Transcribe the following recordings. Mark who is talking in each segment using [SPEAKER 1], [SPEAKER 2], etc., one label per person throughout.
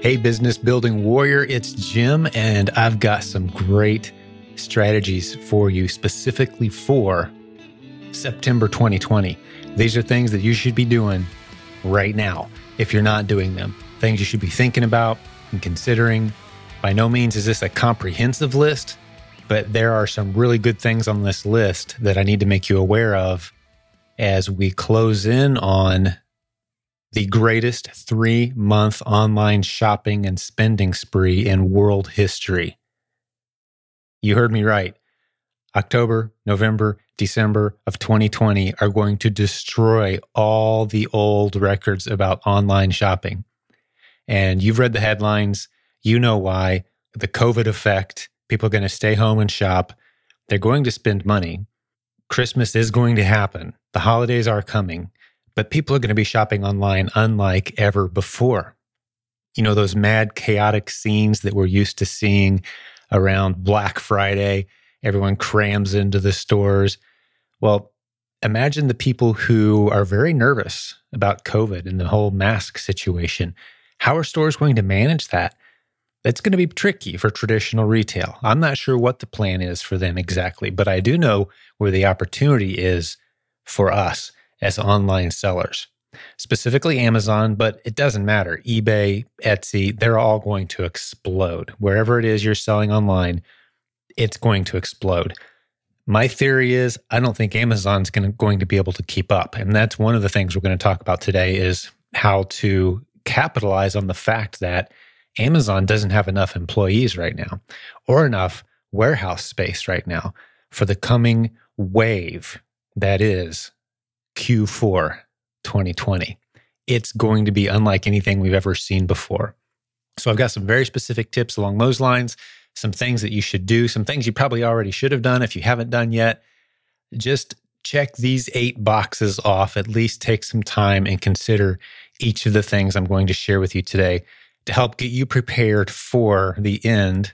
[SPEAKER 1] Hey, business building warrior, it's Jim, and I've got some great strategies for you specifically for September 2020. These are things that you should be doing right now if you're not doing them, things you should be thinking about and considering. By no means is this a comprehensive list, but there are some really good things on this list that I need to make you aware of as we close in on the greatest three month online shopping and spending spree in world history. You heard me right. October, November, December of 2020 are going to destroy all the old records about online shopping. And you've read the headlines. You know why. The COVID effect. People are going to stay home and shop. They're going to spend money. Christmas is going to happen. The holidays are coming but people are going to be shopping online unlike ever before. You know, those mad, chaotic scenes that we're used to seeing around Black Friday, everyone crams into the stores. Well, imagine the people who are very nervous about COVID and the whole mask situation. How are stores going to manage that? That's going to be tricky for traditional retail. I'm not sure what the plan is for them exactly, but I do know where the opportunity is for us as online sellers, specifically Amazon, but it doesn't matter. eBay, Etsy, they're all going to explode. Wherever it is you're selling online, it's going to explode. My theory is I don't think Amazon's going to, going to be able to keep up. And that's one of the things we're going to talk about today is how to capitalize on the fact that Amazon doesn't have enough employees right now or enough warehouse space right now for the coming wave that is Q4 2020. It's going to be unlike anything we've ever seen before. So I've got some very specific tips along those lines, some things that you should do, some things you probably already should have done if you haven't done yet. Just check these eight boxes off, at least take some time and consider each of the things I'm going to share with you today to help get you prepared for the end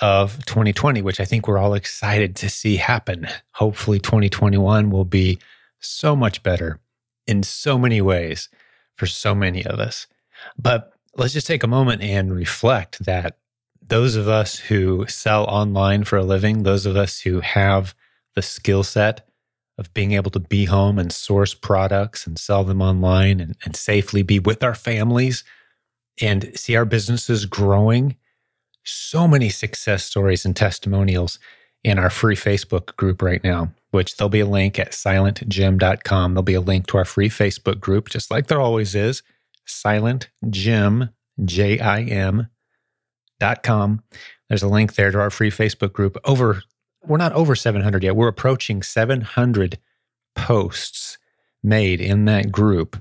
[SPEAKER 1] of 2020, which I think we're all excited to see happen. Hopefully, 2021 will be so much better in so many ways for so many of us. But let's just take a moment and reflect that those of us who sell online for a living, those of us who have the skill set of being able to be home and source products and sell them online and, and safely be with our families and see our businesses growing. So many success stories and testimonials in our free Facebook group right now which there'll be a link at silentjim.com. There'll be a link to our free Facebook group, just like there always is. Silent Jim, J I M dot com. There's a link there to our free Facebook group. Over, we're not over 700 yet. We're approaching 700 posts made in that group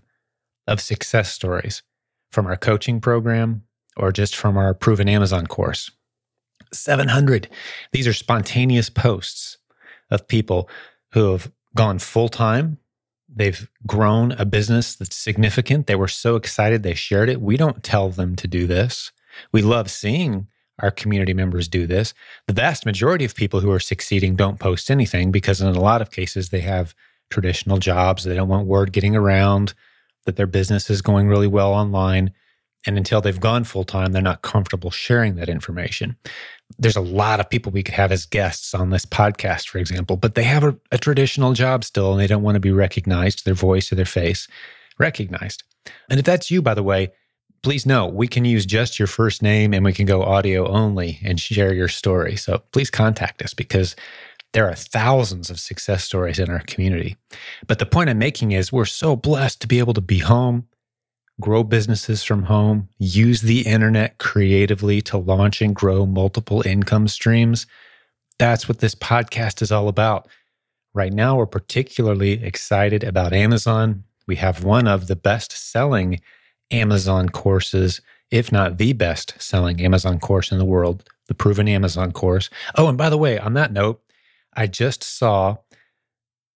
[SPEAKER 1] of success stories from our coaching program or just from our proven Amazon course. 700. These are spontaneous posts of people who have gone full time. They've grown a business that's significant. They were so excited they shared it. We don't tell them to do this. We love seeing our community members do this. The vast majority of people who are succeeding don't post anything because, in a lot of cases, they have traditional jobs. They don't want word getting around that their business is going really well online. And until they've gone full time, they're not comfortable sharing that information. There's a lot of people we could have as guests on this podcast, for example, but they have a, a traditional job still and they don't want to be recognized, their voice or their face recognized. And if that's you, by the way, please know we can use just your first name and we can go audio only and share your story. So please contact us because there are thousands of success stories in our community. But the point I'm making is we're so blessed to be able to be home grow businesses from home, use the internet creatively to launch and grow multiple income streams. That's what this podcast is all about. Right now, we're particularly excited about Amazon. We have one of the best selling Amazon courses, if not the best selling Amazon course in the world, the Proven Amazon course. Oh, and by the way, on that note, I just saw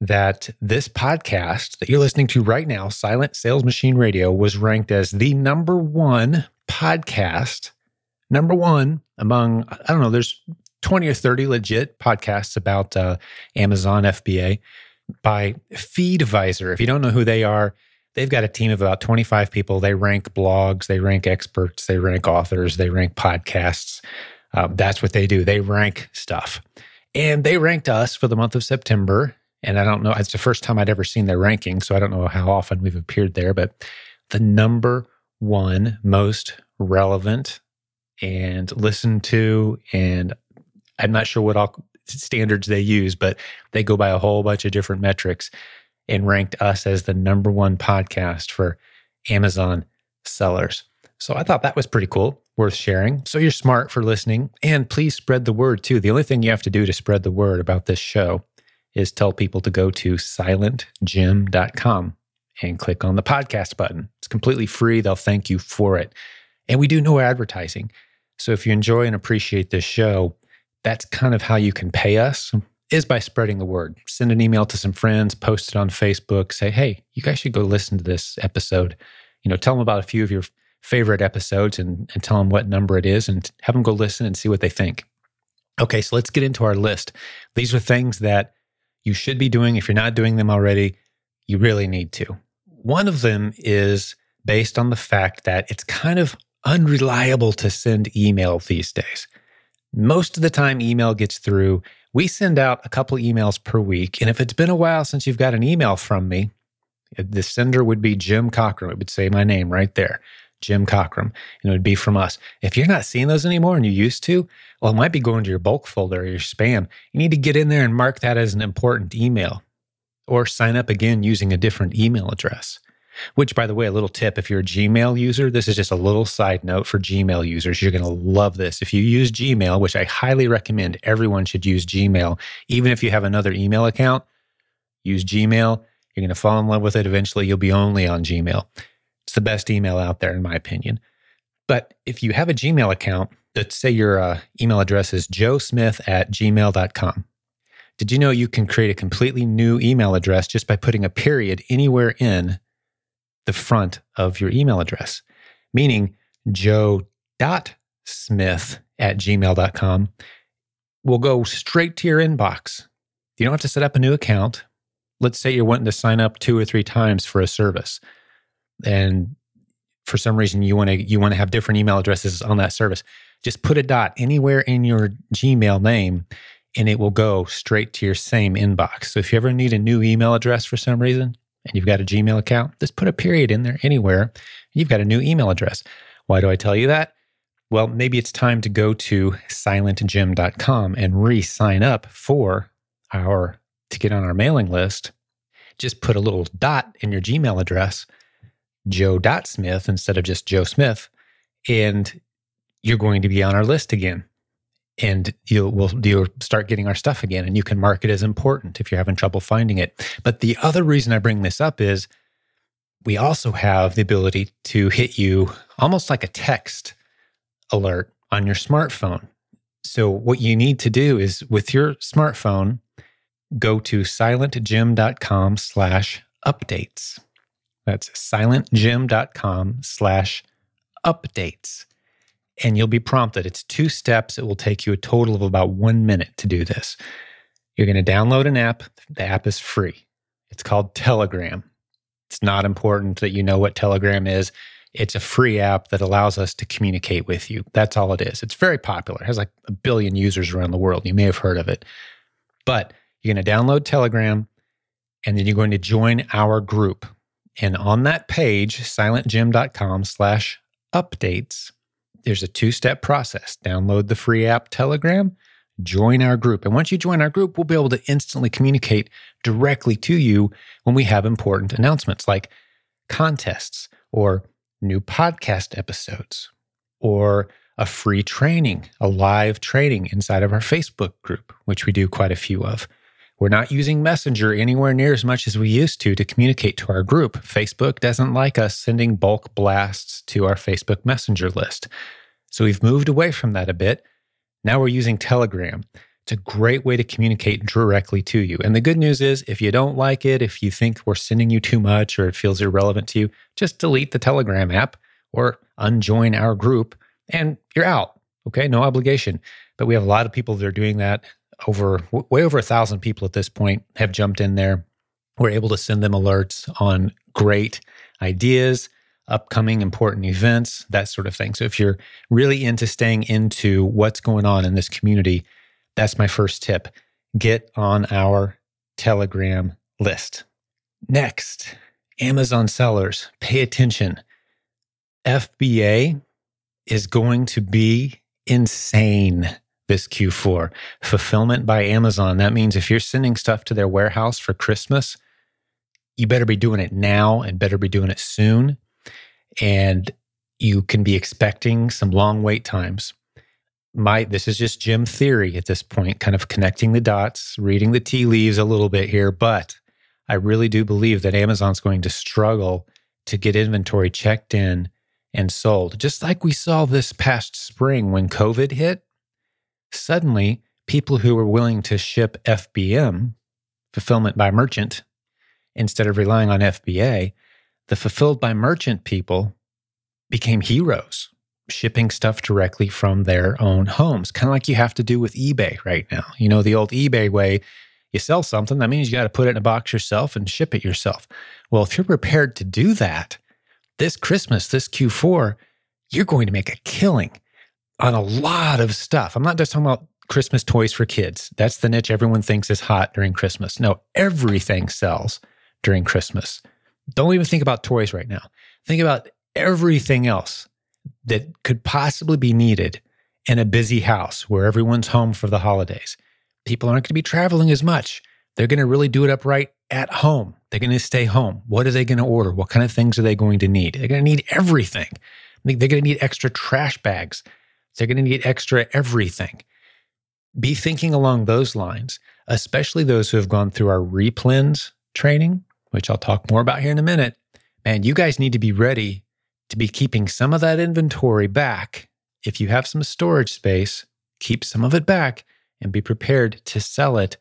[SPEAKER 1] that this podcast that you're listening to right now, Silent Sales Machine Radio, was ranked as the number one podcast, number one among, I don't know, there's 20 or 30 legit podcasts about uh, Amazon FBA by Feedvisor. If you don't know who they are, they've got a team of about 25 people. They rank blogs, they rank experts, they rank authors, they rank podcasts. Um, that's what they do. They rank stuff. And they ranked us for the month of September. And I don't know, it's the first time I'd ever seen their ranking. So I don't know how often we've appeared there, but the number one most relevant and listened to. And I'm not sure what all standards they use, but they go by a whole bunch of different metrics and ranked us as the number one podcast for Amazon sellers. So I thought that was pretty cool, worth sharing. So you're smart for listening and please spread the word too. The only thing you have to do to spread the word about this show is tell people to go to silentjim.com and click on the podcast button. It's completely free. They'll thank you for it. And we do no advertising. So if you enjoy and appreciate this show, that's kind of how you can pay us is by spreading the word. Send an email to some friends, post it on Facebook, say, hey, you guys should go listen to this episode. You know, tell them about a few of your favorite episodes and, and tell them what number it is and have them go listen and see what they think. Okay, so let's get into our list. These are things that you should be doing. If you're not doing them already, you really need to. One of them is based on the fact that it's kind of unreliable to send email these days. Most of the time, email gets through. We send out a couple emails per week. And if it's been a while since you've got an email from me, the sender would be Jim Cockrum. It would say my name right there, Jim Cockrum, and it would be from us. If you're not seeing those anymore and you used to, well, it might be going to your bulk folder or your spam. You need to get in there and mark that as an important email or sign up again using a different email address. Which, by the way, a little tip if you're a Gmail user, this is just a little side note for Gmail users. You're going to love this. If you use Gmail, which I highly recommend everyone should use Gmail, even if you have another email account, use Gmail. You're going to fall in love with it. Eventually, you'll be only on Gmail. The best email out there, in my opinion. But if you have a Gmail account, let's say your uh, email address is joesmith at gmail.com. Did you know you can create a completely new email address just by putting a period anywhere in the front of your email address, meaning joe.smith at gmail.com will go straight to your inbox. You don't have to set up a new account. Let's say you're wanting to sign up two or three times for a service. And for some reason you want to you want to have different email addresses on that service. Just put a dot anywhere in your Gmail name and it will go straight to your same inbox. So if you ever need a new email address for some reason, and you've got a Gmail account, just put a period in there anywhere. You've got a new email address. Why do I tell you that? Well, maybe it's time to go to silentjim.com and re sign up for our, to get on our mailing list. Just put a little dot in your Gmail address, joe.smith instead of just Joe Smith, and you're going to be on our list again. And you'll will you'll start getting our stuff again and you can mark it as important if you're having trouble finding it. But the other reason i bring this up is we also have the ability to hit you almost like a text alert on your smartphone. So what you need to do is with your smartphone go to silentjim.com slash updates that's silentjim.com slash updates and you'll be prompted. It's two steps. It will take you a total of about one minute to do this. You're going to download an app. The app is free. It's called Telegram. It's not important that you know what Telegram is. It's a free app that allows us to communicate with you. That's all it is. It's very popular. It has like a billion users around the world. You may have heard of it. But you're going to download Telegram and then you're going to join our group. And on that page, silentjim.com slash updates, there's a two step process download the free app Telegram, join our group. And once you join our group, we'll be able to instantly communicate directly to you when we have important announcements like contests or new podcast episodes or a free training, a live training inside of our Facebook group, which we do quite a few of. We're not using Messenger anywhere near as much as we used to to communicate to our group. Facebook doesn't like us sending bulk blasts to our Facebook Messenger list. So we've moved away from that a bit. Now we're using Telegram. It's a great way to communicate directly to you. And the good news is, if you don't like it, if you think we're sending you too much or it feels irrelevant to you, just delete the Telegram app or unjoin our group and you're out. Okay, no obligation. But we have a lot of people that are doing that. Over way over a thousand people at this point have jumped in there. We're able to send them alerts on great ideas, upcoming important events, that sort of thing. So if you're really into staying into what's going on in this community, that's my first tip. Get on our Telegram list. Next, Amazon sellers, pay attention. FBA is going to be insane this Q4. Fulfillment by Amazon. That means if you're sending stuff to their warehouse for Christmas, you better be doing it now and better be doing it soon. And you can be expecting some long wait times. My this is just Jim theory at this point, kind of connecting the dots, reading the tea leaves a little bit here, but I really do believe that Amazon's going to struggle to get inventory checked in and sold. Just like we saw this past spring when COVID hit, suddenly people who were willing to ship FBM, fulfillment by merchant, instead of relying on FBA, the fulfilled by merchant people became heroes, shipping stuff directly from their own homes, kind of like you have to do with eBay right now. You know, the old eBay way you sell something, that means you got to put it in a box yourself and ship it yourself. Well, if you're prepared to do that, this Christmas, this Q4, you're going to make a killing on a lot of stuff. I'm not just talking about Christmas toys for kids. That's the niche everyone thinks is hot during Christmas. No, everything sells during Christmas. Don't even think about toys right now. Think about everything else that could possibly be needed in a busy house where everyone's home for the holidays people aren't going to be traveling as much. They're going to really do it upright at home. They're going to stay home. What are they going to order? What kind of things are they going to need? They're going to need everything. They're going to need extra trash bags. They're going to need extra everything. Be thinking along those lines, especially those who have gone through our replens training, which I'll talk more about here in a minute. Man, you guys need to be ready to be keeping some of that inventory back. If you have some storage space, keep some of it back and be prepared to sell it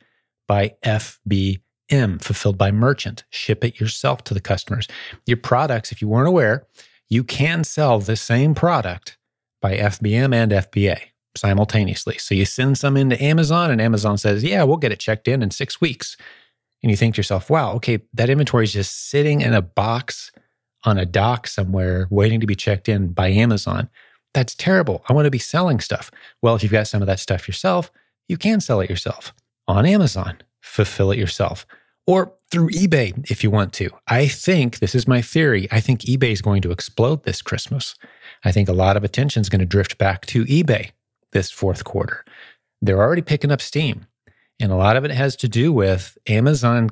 [SPEAKER 1] by FBM, fulfilled by merchant. Ship it yourself to the customers. Your products, if you weren't aware, you can sell the same product by FBM and FBA simultaneously. So you send some into Amazon, and Amazon says, Yeah, we'll get it checked in in six weeks. And you think to yourself, Wow, okay, that inventory is just sitting in a box on a dock somewhere waiting to be checked in by Amazon. That's terrible. I want to be selling stuff. Well, if you've got some of that stuff yourself, you can sell it yourself on Amazon, fulfill it yourself, or through eBay if you want to. I think this is my theory. I think eBay is going to explode this Christmas. I think a lot of attention is going to drift back to eBay this fourth quarter. They're already picking up steam. And a lot of it has to do with Amazon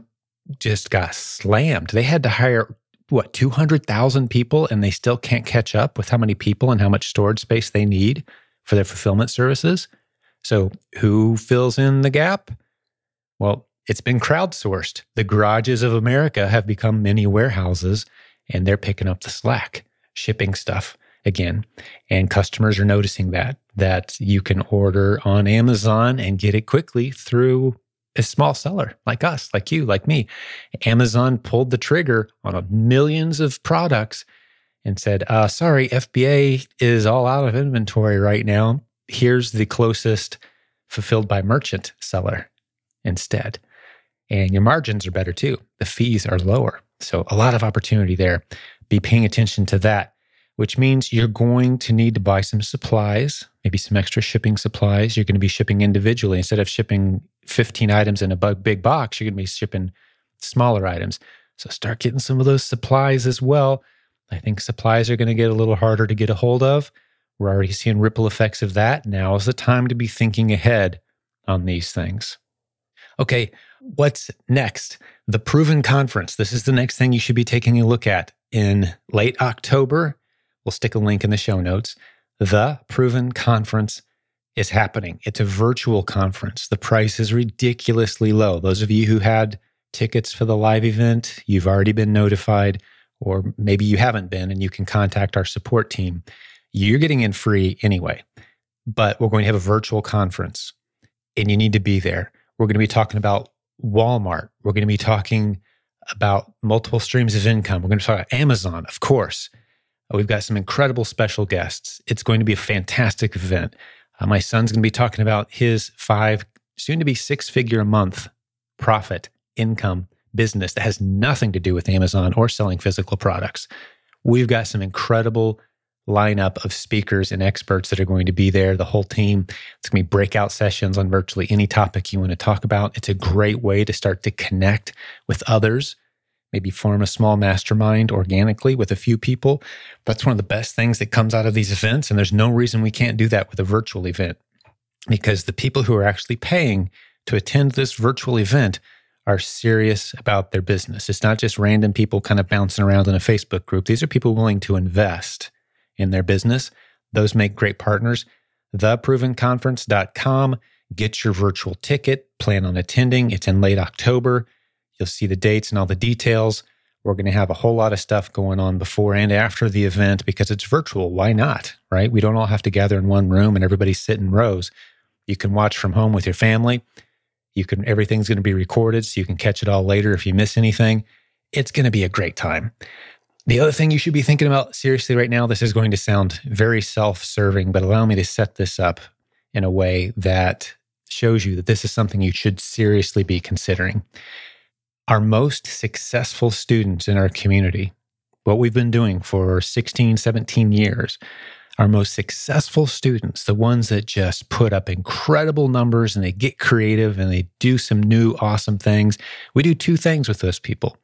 [SPEAKER 1] just got slammed. They had to hire, what, 200,000 people, and they still can't catch up with how many people and how much storage space they need for their fulfillment services. So, who fills in the gap? Well, it's been crowdsourced. The garages of America have become mini warehouses and they're picking up the slack, shipping stuff again. And customers are noticing that that you can order on Amazon and get it quickly through a small seller like us, like you, like me. Amazon pulled the trigger on millions of products and said, uh, sorry, FBA is all out of inventory right now here's the closest fulfilled by merchant seller instead. And your margins are better too. The fees are lower. So, a lot of opportunity there. Be paying attention to that, which means you're going to need to buy some supplies, maybe some extra shipping supplies. You're going to be shipping individually. Instead of shipping 15 items in a big box, you're going to be shipping smaller items. So, start getting some of those supplies as well. I think supplies are going to get a little harder to get a hold of. We're already seeing ripple effects of that. Now is the time to be thinking ahead on these things. Okay, what's next? The Proven Conference. This is the next thing you should be taking a look at in late October. We'll stick a link in the show notes. The Proven Conference is happening. It's a virtual conference. The price is ridiculously low. Those of you who had tickets for the live event, you've already been notified, or maybe you haven't been, and you can contact our support team. You're getting in free anyway, but we're going to have a virtual conference and you need to be there. We're going to be talking about Walmart. We're going to be talking about multiple streams of income. We're going to talk about Amazon, of course. Uh, we've got some incredible special guests. It's going to be a fantastic event. Uh, my son's going to be talking about his five, soon to be six figure a month profit income business that has nothing to do with Amazon or selling physical products. We've got some incredible lineup of speakers and experts that are going to be there, the whole team. It's going to be breakout sessions on virtually any topic you want to talk about. It's a great way to start to connect with others, maybe form a small mastermind organically with a few people. That's one of the best things that comes out of these events. And there's no reason we can't do that with a virtual event because the people who are actually paying to attend this virtual event are serious about their business. It's not just random people kind of bouncing around in a Facebook group. These are people willing to invest in their business. Those make great partners. Theprovenconference.com. Get your virtual ticket, plan on attending. It's in late October. You'll see the dates and all the details. We're going to have a whole lot of stuff going on before and after the event because it's virtual. Why not? Right? We don't all have to gather in one room and everybody sit in rows. You can watch from home with your family. You can everything's going to be recorded so you can catch it all later if you miss anything. It's going to be a great time. The other thing you should be thinking about seriously right now, this is going to sound very self serving, but allow me to set this up in a way that shows you that this is something you should seriously be considering. Our most successful students in our community, what we've been doing for 16, 17 years, our most successful students, the ones that just put up incredible numbers and they get creative and they do some new awesome things, we do two things with those people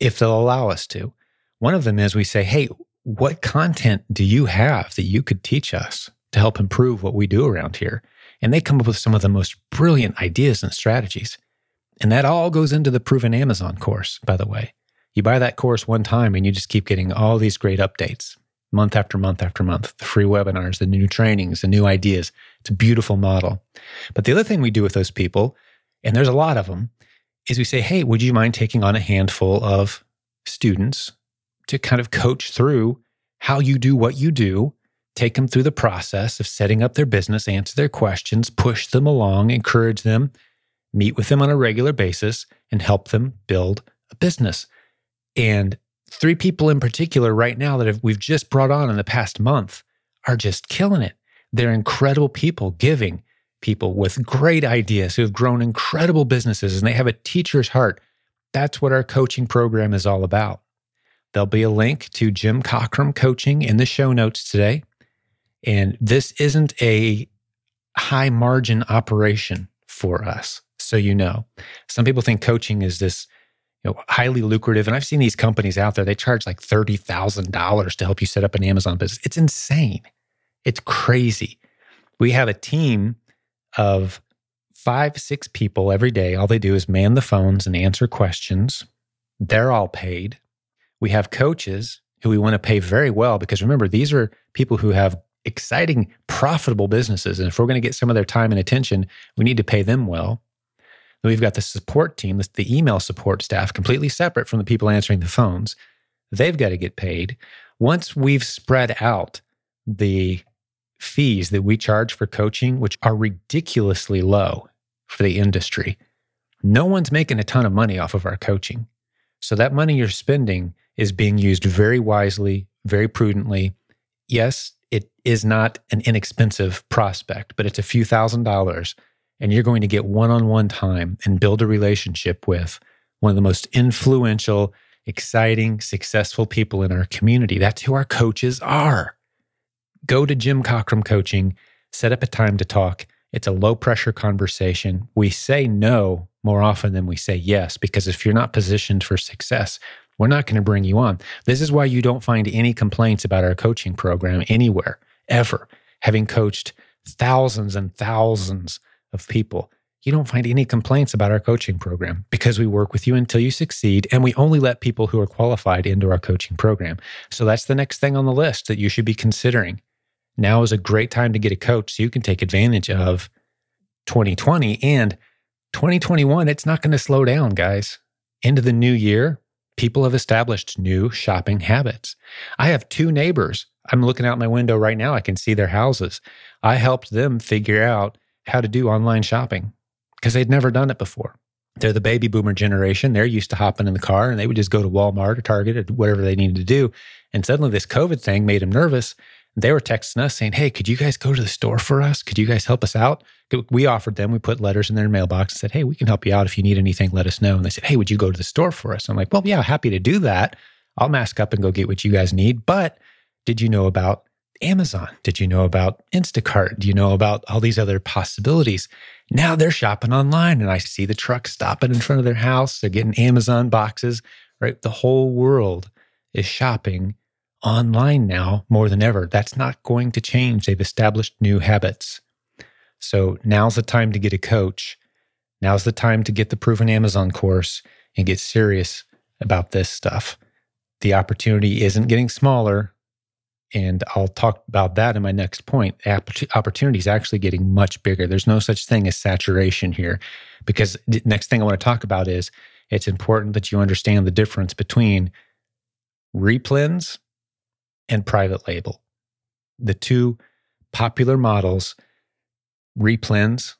[SPEAKER 1] if they'll allow us to. One of them is we say, Hey, what content do you have that you could teach us to help improve what we do around here? And they come up with some of the most brilliant ideas and strategies. And that all goes into the Proven Amazon course, by the way. You buy that course one time and you just keep getting all these great updates month after month after month, the free webinars, the new trainings, the new ideas. It's a beautiful model. But the other thing we do with those people, and there's a lot of them, is we say, hey, would you mind taking on a handful of students to kind of coach through how you do what you do, take them through the process of setting up their business, answer their questions, push them along, encourage them, meet with them on a regular basis, and help them build a business. And three people in particular right now that have, we've just brought on in the past month are just killing it. They're incredible people, giving people with great ideas who have grown incredible businesses and they have a teacher's heart. That's what our coaching program is all about. There'll be a link to Jim Cockrum coaching in the show notes today. And this isn't a high margin operation for us. So you know, some people think coaching is this you know, highly lucrative. And I've seen these companies out there, they charge like $30,000 to help you set up an Amazon business. It's insane. It's crazy. We have a team of five, six people every day. All they do is man the phones and answer questions. They're all paid. We have coaches who we want to pay very well because remember, these are people who have exciting, profitable businesses. And if we're going to get some of their time and attention, we need to pay them well. Then we've got the support team, the email support staff, completely separate from the people answering the phones. They've got to get paid. Once we've spread out the fees that we charge for coaching, which are ridiculously low for the industry, no one's making a ton of money off of our coaching. So that money you're spending is being used very wisely, very prudently. Yes, it is not an inexpensive prospect, but it's a few thousand dollars. And you're going to get one on one time and build a relationship with one of the most influential, exciting, successful people in our community. That's who our coaches are. Go to Jim Cockrum Coaching, set up a time to talk. It's a low pressure conversation. We say no more often than we say yes, because if you're not positioned for success, we're not going to bring you on. This is why you don't find any complaints about our coaching program anywhere, ever. Having coached thousands and thousands of people, you don't find any complaints about our coaching program because we work with you until you succeed and we only let people who are qualified into our coaching program. So that's the next thing on the list that you should be considering. Now is a great time to get a coach so you can take advantage of 2020 and 2021. It's not going to slow down, guys. Into the new year, people have established new shopping habits. I have two neighbors. I'm looking out my window right now. I can see their houses. I helped them figure out how to do online shopping because they'd never done it before. They're the baby boomer generation. They're used to hopping in the car and they would just go to Walmart or Target or whatever they needed to do. And suddenly this COVID thing made them nervous. They were texting us saying, Hey, could you guys go to the store for us? Could you guys help us out? We offered them, we put letters in their mailbox and said, Hey, we can help you out. If you need anything, let us know. And they said, Hey, would you go to the store for us? I'm like, Well, yeah, happy to do that. I'll mask up and go get what you guys need. But did you know about Amazon? Did you know about Instacart? Do you know about all these other possibilities? Now they're shopping online and I see the truck stopping in front of their house. They're getting Amazon boxes, right? The whole world is shopping online now more than ever. That's not going to change. They've established new habits. So now's the time to get a coach. Now's the time to get the proven Amazon course and get serious about this stuff. The opportunity isn't getting smaller. And I'll talk about that in my next point. Opportunity is actually getting much bigger. There's no such thing as saturation here because the next thing I want to talk about is it's important that you understand the difference between replens and private label. The two popular models, replens,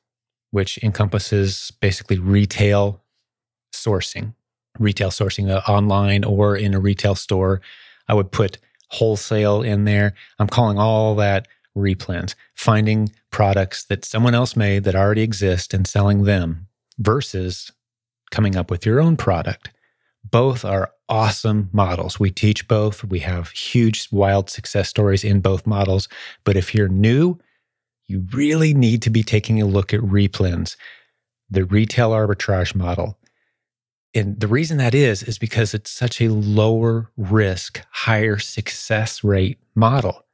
[SPEAKER 1] which encompasses basically retail sourcing, retail sourcing uh, online or in a retail store. I would put wholesale in there. I'm calling all that replens, finding products that someone else made that already exist and selling them versus coming up with your own product. Both are awesome models. We teach both. We have huge, wild success stories in both models. But if you're new, you really need to be taking a look at replens, the retail arbitrage model. And the reason that is, is because it's such a lower risk, higher success rate model.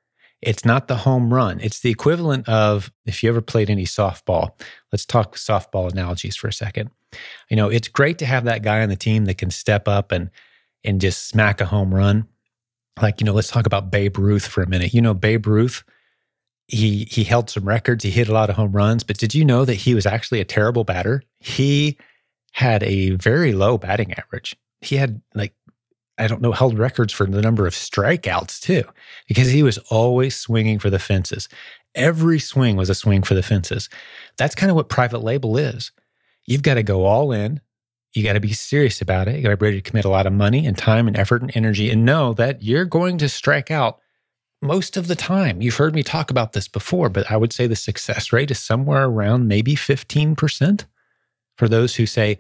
[SPEAKER 1] It's not the home run. It's the equivalent of if you ever played any softball. Let's talk softball analogies for a second. You know, it's great to have that guy on the team that can step up and and just smack a home run. Like, you know, let's talk about Babe Ruth for a minute. You know, Babe Ruth, he he held some records, he hit a lot of home runs, but did you know that he was actually a terrible batter? He had a very low batting average. He had like I don't know, held records for the number of strikeouts too, because he was always swinging for the fences. Every swing was a swing for the fences. That's kind of what private label is. You've got to go all in. You got to be serious about it. You got to be ready to commit a lot of money and time and effort and energy and know that you're going to strike out most of the time. You've heard me talk about this before, but I would say the success rate is somewhere around maybe 15% for those who say,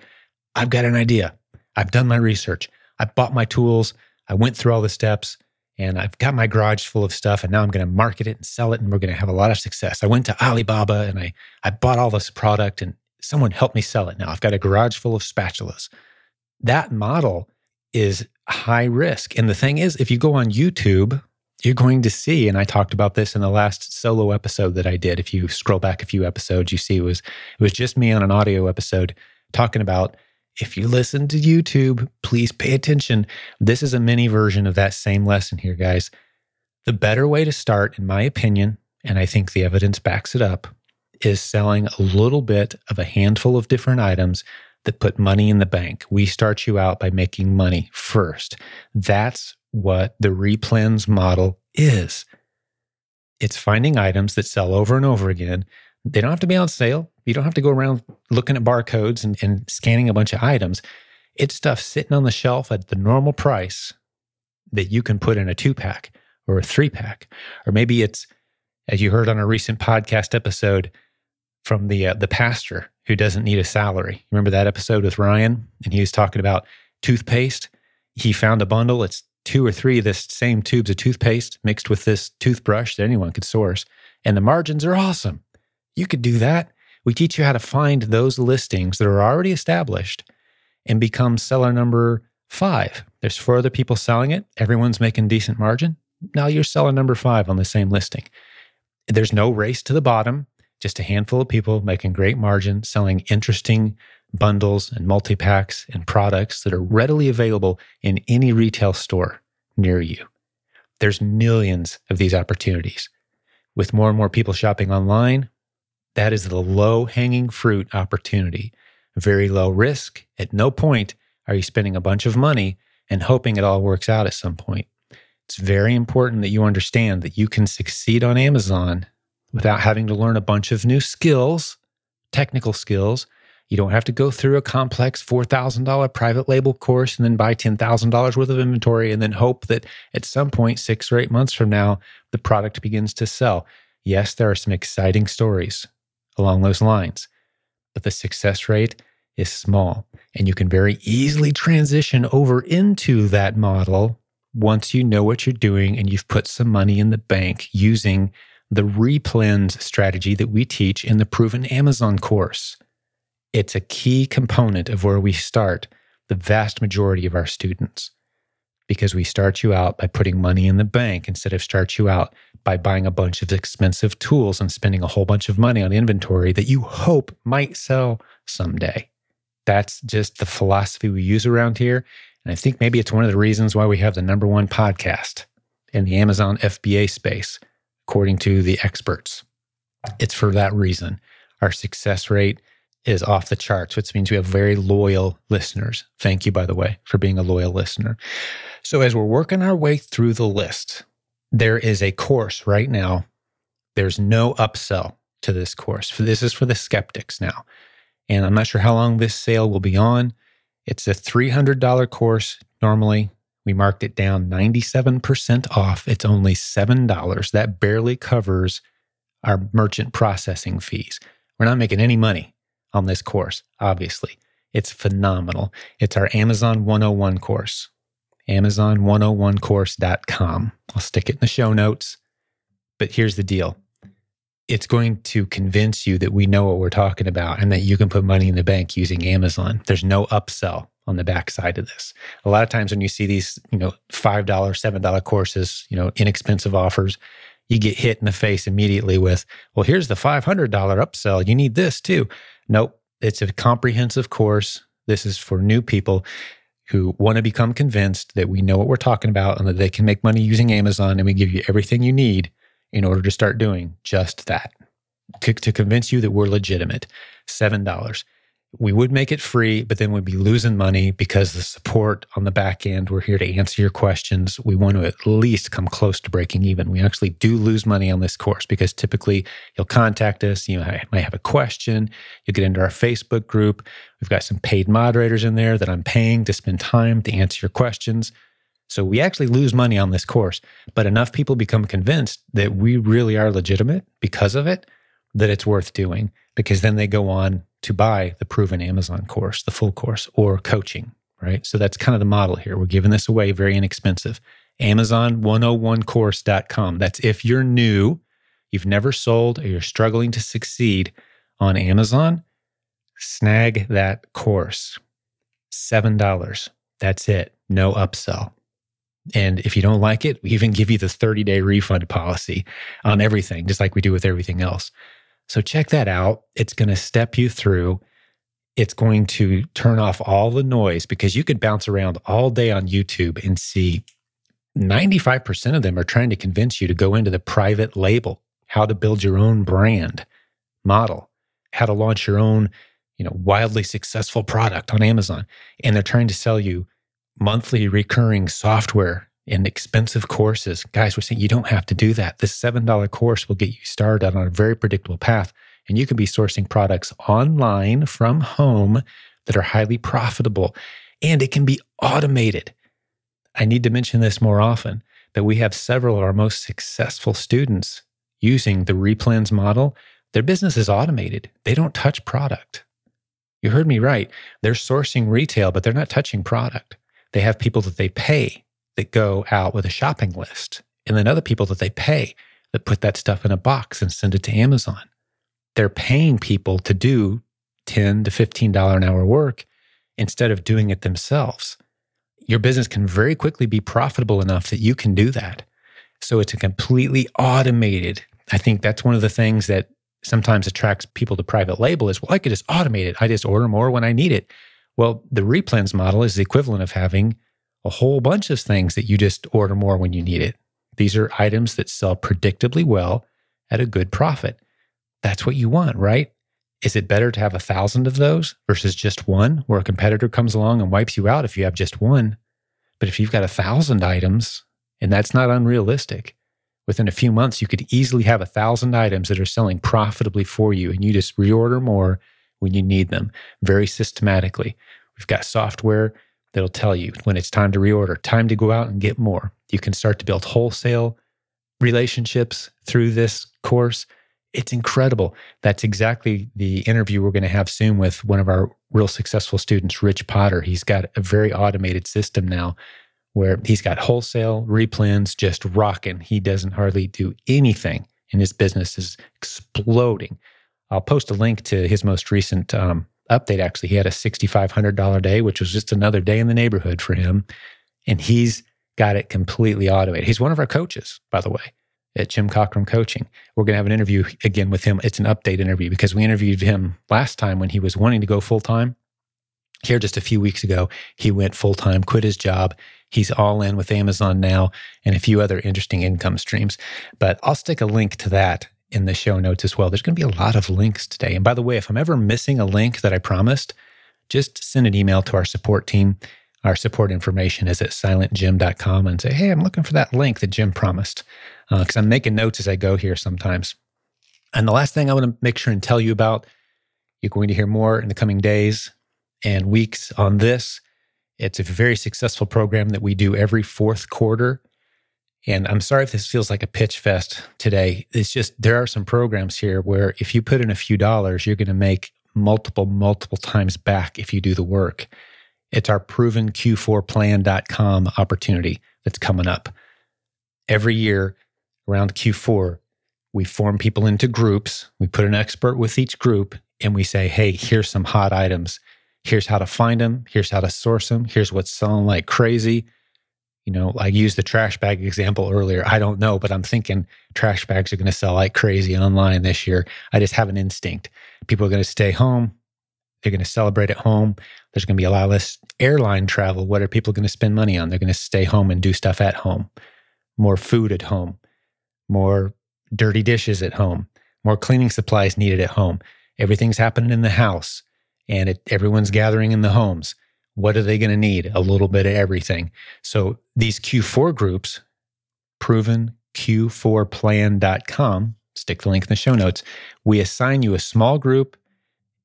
[SPEAKER 1] I've got an idea. I've done my research. I bought my tools. I went through all the steps and I've got my garage full of stuff and now I'm going to market it and sell it and we're going to have a lot of success. I went to Alibaba and I, I bought all this product and someone help me sell it now. I've got a garage full of spatulas. That model is high risk. And the thing is, if you go on YouTube, you're going to see, and I talked about this in the last solo episode that I did. If you scroll back a few episodes, you see it was it was just me on an audio episode talking about if you listen to YouTube, please pay attention. This is a mini version of that same lesson here, guys. The better way to start, in my opinion, and I think the evidence backs it up, is selling a little bit of a handful of different items that put money in the bank. We start you out by making money first. That's what the replens model is. It's finding items that sell over and over again. They don't have to be on sale. You don't have to go around looking at barcodes and, and scanning a bunch of items. It's stuff sitting on the shelf at the normal price that you can put in a two pack or a three pack. Or maybe it's, as you heard on a recent podcast episode, from the uh, the pastor who doesn't need a salary. Remember that episode with Ryan, and he was talking about toothpaste. He found a bundle. It's two or three of this same tubes of toothpaste mixed with this toothbrush that anyone could source, and the margins are awesome. You could do that. We teach you how to find those listings that are already established and become seller number five. There's four other people selling it. Everyone's making decent margin. Now you're seller number five on the same listing. There's no race to the bottom just a handful of people making great margin, selling interesting bundles and multi packs and products that are readily available in any retail store near you. There's millions of these opportunities. With more and more people shopping online, that is the low hanging fruit opportunity. Very low risk. At no point are you spending a bunch of money and hoping it all works out at some point. It's very important that you understand that you can succeed on Amazon without having to learn a bunch of new skills, technical skills. You don't have to go through a complex $4,000 private label course and then buy $10,000 worth of inventory and then hope that at some point, six or eight months from now, the product begins to sell. Yes, there are some exciting stories along those lines, but the success rate is small. And you can very easily transition over into that model once you know what you're doing and you've put some money in the bank using the replens strategy that we teach in the Proven Amazon course. It's a key component of where we start the vast majority of our students because we start you out by putting money in the bank instead of start you out by buying a bunch of expensive tools and spending a whole bunch of money on inventory that you hope might sell someday. That's just the philosophy we use around here. And I think maybe it's one of the reasons why we have the number one podcast in the Amazon FBA space, according to the experts. It's for that reason. Our success rate is off the charts, which means we have very loyal listeners. Thank you, by the way, for being a loyal listener. So, as we're working our way through the list, there is a course right now. There's no upsell to this course. This is for the skeptics now. And I'm not sure how long this sale will be on. It's a $300 course normally. We marked it down 97% off. It's only $7. That barely covers our merchant processing fees. We're not making any money on this course, obviously. It's phenomenal. It's our Amazon 101 course, amazon101course.com. I'll stick it in the show notes. But here's the deal it's going to convince you that we know what we're talking about and that you can put money in the bank using Amazon. There's no upsell on the backside of this. A lot of times when you see these, you know, $5, $7 courses, you know, inexpensive offers, you get hit in the face immediately with, well, here's the $500 upsell. You need this too. Nope. It's a comprehensive course. This is for new people who want to become convinced that we know what we're talking about and that they can make money using Amazon. And we give you everything you need in order to start doing just that to, to convince you that we're legitimate. $7 we would make it free, but then we'd be losing money because the support on the back end, we're here to answer your questions. We want to at least come close to breaking even. We actually do lose money on this course because typically you'll contact us, you might have a question, you'll get into our Facebook group. We've got some paid moderators in there that I'm paying to spend time to answer your questions. So we actually lose money on this course, but enough people become convinced that we really are legitimate because of it that it's worth doing because then they go on to buy the proven Amazon course, the full course, or coaching, right? So that's kind of the model here. We're giving this away very inexpensive. Amazon101course.com. That's if you're new, you've never sold, or you're struggling to succeed on Amazon, snag that course. $7. That's it. No upsell. And if you don't like it, we even give you the 30 day refund policy on everything, just like we do with everything else. So check that out. It's going to step you through. It's going to turn off all the noise because you could bounce around all day on YouTube and see 95% of them are trying to convince you to go into the private label, how to build your own brand model, how to launch your own, you know, wildly successful product on Amazon. And they're trying to sell you monthly recurring software in expensive courses. Guys, we're saying you don't have to do that. This $7 course will get you started on a very predictable path. And you can be sourcing products online from home that are highly profitable. And it can be automated. I need to mention this more often, that we have several of our most successful students using the replens model. Their business is automated, they don't touch product. You heard me right. They're sourcing retail, but they're not touching product. They have people that they pay that go out with a shopping list, and then other people that they pay that put that stuff in a box and send it to Amazon. They're paying people to do 10 to $15 an hour work instead of doing it themselves. Your business can very quickly be profitable enough that you can do that. So it's a completely automated. I think that's one of the things that sometimes attracts people to private label is, well, I could just automate it. I just order more when I need it. Well, the replens model is the equivalent of having a whole bunch of things that you just order more when you need it. These are items that sell predictably well at a good profit. That's what you want, right? Is it better to have a thousand of those versus just one, where a competitor comes along and wipes you out if you have just one? But if you've got a thousand items, and that's not unrealistic, within a few months, you could easily have a thousand items that are selling profitably for you, and you just reorder more when you need them very systematically. We've got software that'll tell you when it's time to reorder, time to go out and get more. You can start to build wholesale relationships through this course. It's incredible. That's exactly the interview we're going to have soon with one of our real successful students, Rich Potter. He's got a very automated system now where he's got wholesale replens just rocking. He doesn't hardly do anything, and his business is exploding. I'll post a link to his most recent um, update. Actually, he had a $6,500 day, which was just another day in the neighborhood for him. And he's got it completely automated. He's one of our coaches, by the way, at Jim Cockrum Coaching. We're going to have an interview again with him. It's an update interview because we interviewed him last time when he was wanting to go full time. Here, just a few weeks ago, he went full time, quit his job. He's all in with Amazon now and a few other interesting income streams. But I'll stick a link to that in the show notes as well. There's going to be a lot of links today. And by the way, if I'm ever missing a link that I promised, just send an email to our support team. Our support information is at silentjim.com and say, hey, I'm looking for that link that Jim promised. Because uh, I'm making notes as I go here sometimes. And the last thing I want to make sure and tell you about, you're going to hear more in the coming days and weeks on this. It's a very successful program that we do every fourth quarter. And I'm sorry if this feels like a pitch fest today. It's just there are some programs here where if you put in a few dollars, you're going to make multiple, multiple times back if you do the work. It's our proven Q4plan.com opportunity that's coming up. Every year around Q4, we form people into groups. We put an expert with each group and we say, hey, here's some hot items. Here's how to find them. Here's how to source them. Here's what's selling like crazy. You know, I used the trash bag example earlier. I don't know, but I'm thinking trash bags are going to sell like crazy online this year. I just have an instinct. People are going to stay home. They're going to celebrate at home. There's going to be a lot less airline travel. What are people going to spend money on? They're going to stay home and do stuff at home. More food at home, more dirty dishes at home, more cleaning supplies needed at home. Everything's happening in the house and it, everyone's gathering in the homes. What are they going to need? A little bit of everything. So these Q4 groups, provenq4plan.com, stick the link in the show notes. We assign you a small group.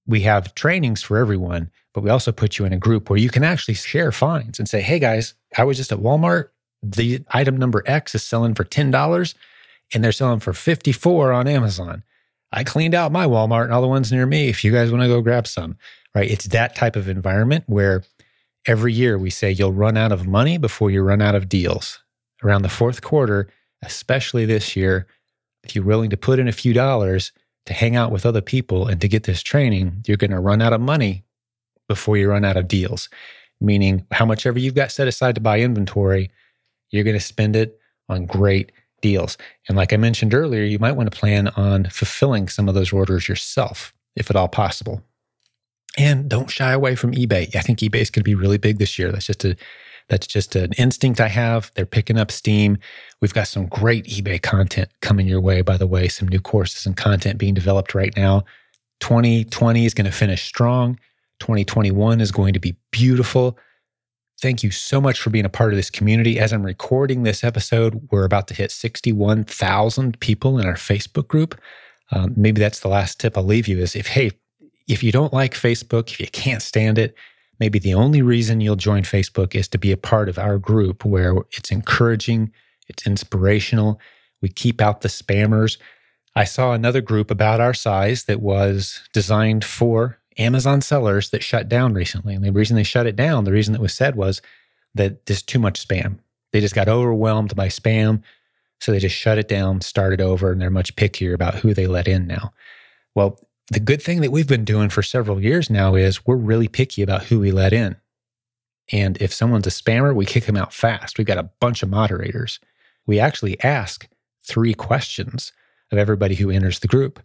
[SPEAKER 1] We have trainings for everyone, but we also put you in a group where you can actually share finds and say, hey guys, I was just at Walmart. The item number X is selling for $10 and they're selling for 54 on Amazon. I cleaned out my Walmart and all the ones near me. If you guys want to go grab some, right? It's that type of environment where every year we say you'll run out of money before you run out of deals. Around the fourth quarter, especially this year, if you're willing to put in a few dollars to hang out with other people and to get this training, you're going to run out of money before you run out of deals. Meaning, how much ever you've got set aside to buy inventory, you're going to spend it on great deals. And like I mentioned earlier, you might want to plan on fulfilling some of those orders yourself, if at all possible. And don't shy away from eBay. I think eBay is going to be really big this year. That's just a that's just an instinct I have. They're picking up steam. We've got some great eBay content coming your way, by the way, some new courses and content being developed right now. 2020 is going to finish strong. 2021 is going to be beautiful. Thank you so much for being a part of this community. As I'm recording this episode, we're about to hit 61,000 people in our Facebook group. Um, maybe that's the last tip I'll leave you is if, hey, if you don't like Facebook, if you can't stand it, maybe the only reason you'll join Facebook is to be a part of our group where it's encouraging, it's inspirational. We keep out the spammers. I saw another group about our size that was designed for Amazon sellers that shut down recently. And the reason they shut it down, the reason that was said was that there's too much spam. They just got overwhelmed by spam. So they just shut it down, started over, and they're much pickier about who they let in now. Well, the good thing that we've been doing for several years now is we're really picky about who we let in. And if someone's a spammer, we kick them out fast. We've got a bunch of moderators. We actually ask three questions of everybody who enters the group.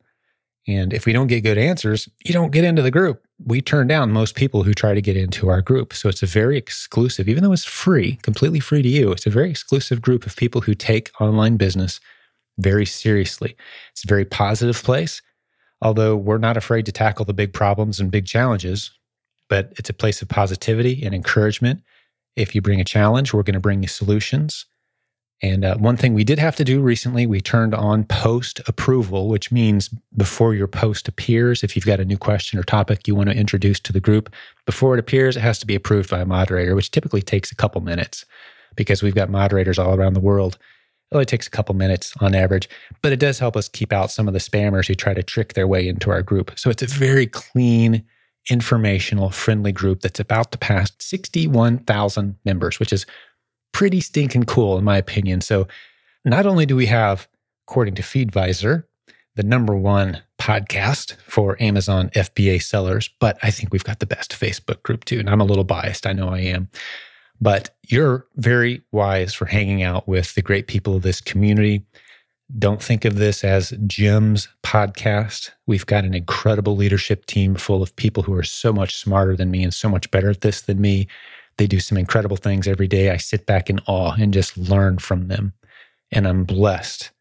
[SPEAKER 1] And if we don't get good answers, you don't get into the group. We turn down most people who try to get into our group. So it's a very exclusive, even though it's free, completely free to you, it's a very exclusive group of people who take online business very seriously. It's a very positive place although we're not afraid to tackle the big problems and big challenges, but it's a place of positivity and encouragement. If you bring a challenge, we're going to bring you solutions. And uh, one thing we did have to do recently, we turned on post approval, which means before your post appears, if you've got a new question or topic you want to introduce to the group, before it appears, it has to be approved by a moderator, which typically takes a couple minutes because we've got moderators all around the world. It only takes a couple minutes on average, but it does help us keep out some of the spammers who try to trick their way into our group. So it's a very clean, informational, friendly group that's about to pass 61,000 members, which is pretty stinking cool, in my opinion. So, not only do we have, according to Feedvisor, the number one podcast for Amazon FBA sellers, but I think we've got the best Facebook group too. And I'm a little biased. I know I am. But you're very wise for hanging out with the great people of this community. Don't think of this as Jim's podcast. We've got an incredible leadership team full of people who are so much smarter than me and so much better at this than me. They do some incredible things every day. I sit back in awe and just learn from them. And I'm blessed,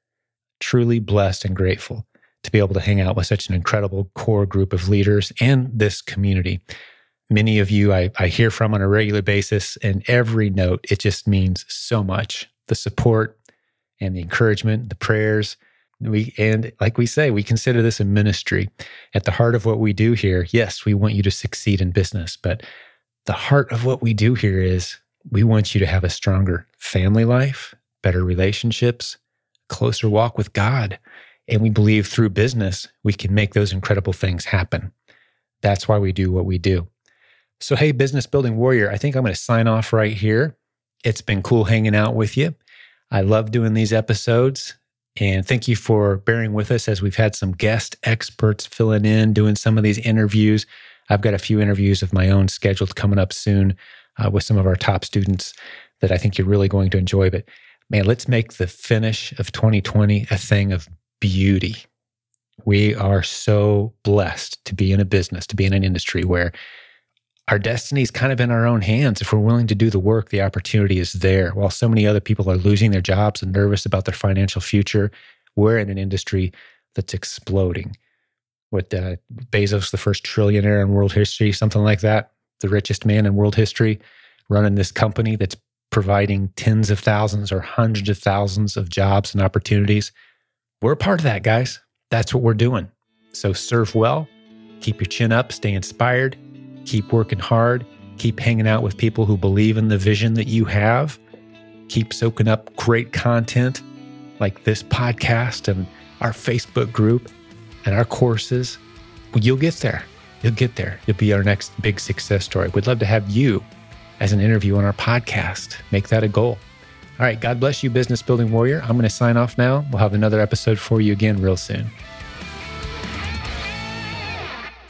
[SPEAKER 1] truly blessed and grateful to be able to hang out with such an incredible core group of leaders and this community. Many of you I, I hear from on a regular basis, and every note, it just means so much. The support and the encouragement, the prayers, we and like we say we consider this a ministry at the heart of what we do here yes we want you to succeed in business but the heart of what we do here is we want you to have a stronger family life, better relationships, closer walk with God. And we believe through business, we can make those incredible things happen. That's why we do what we do. So, hey, business building warrior, I think I'm going to sign off right here. It's been cool hanging out with you. I love doing these episodes. And thank you for bearing with us as we've had some guest experts filling in, doing some of these interviews. I've got a few interviews of my own scheduled coming up soon uh, with some of our top students that I think you're really going to enjoy. But man, let's make the finish of 2020 a thing of beauty. We are so blessed to be in a business, to be in an industry where our destiny is kind of in our own hands. If we're willing to do the work, the opportunity is there. While so many other people are losing their jobs and nervous about their financial future, we're in an industry that's exploding With uh, Bezos, the first trillionaire in world history, something like that, the richest man in world history, running this company that's providing tens of thousands or hundreds of thousands of jobs and opportunities. We're part of that, guys. That's what we're doing. So serve well, keep your chin up, stay inspired, keep working hard, keep hanging out with people who believe in the vision that you have, keep soaking up great content like this podcast and our Facebook group and our courses, you'll get there. You'll get there. You'll be our next big success story. We'd love to have you as an interview on our podcast. Make that a goal. All right. God bless you, business building warrior. I'm going to sign off now. We'll have another episode for you again real soon.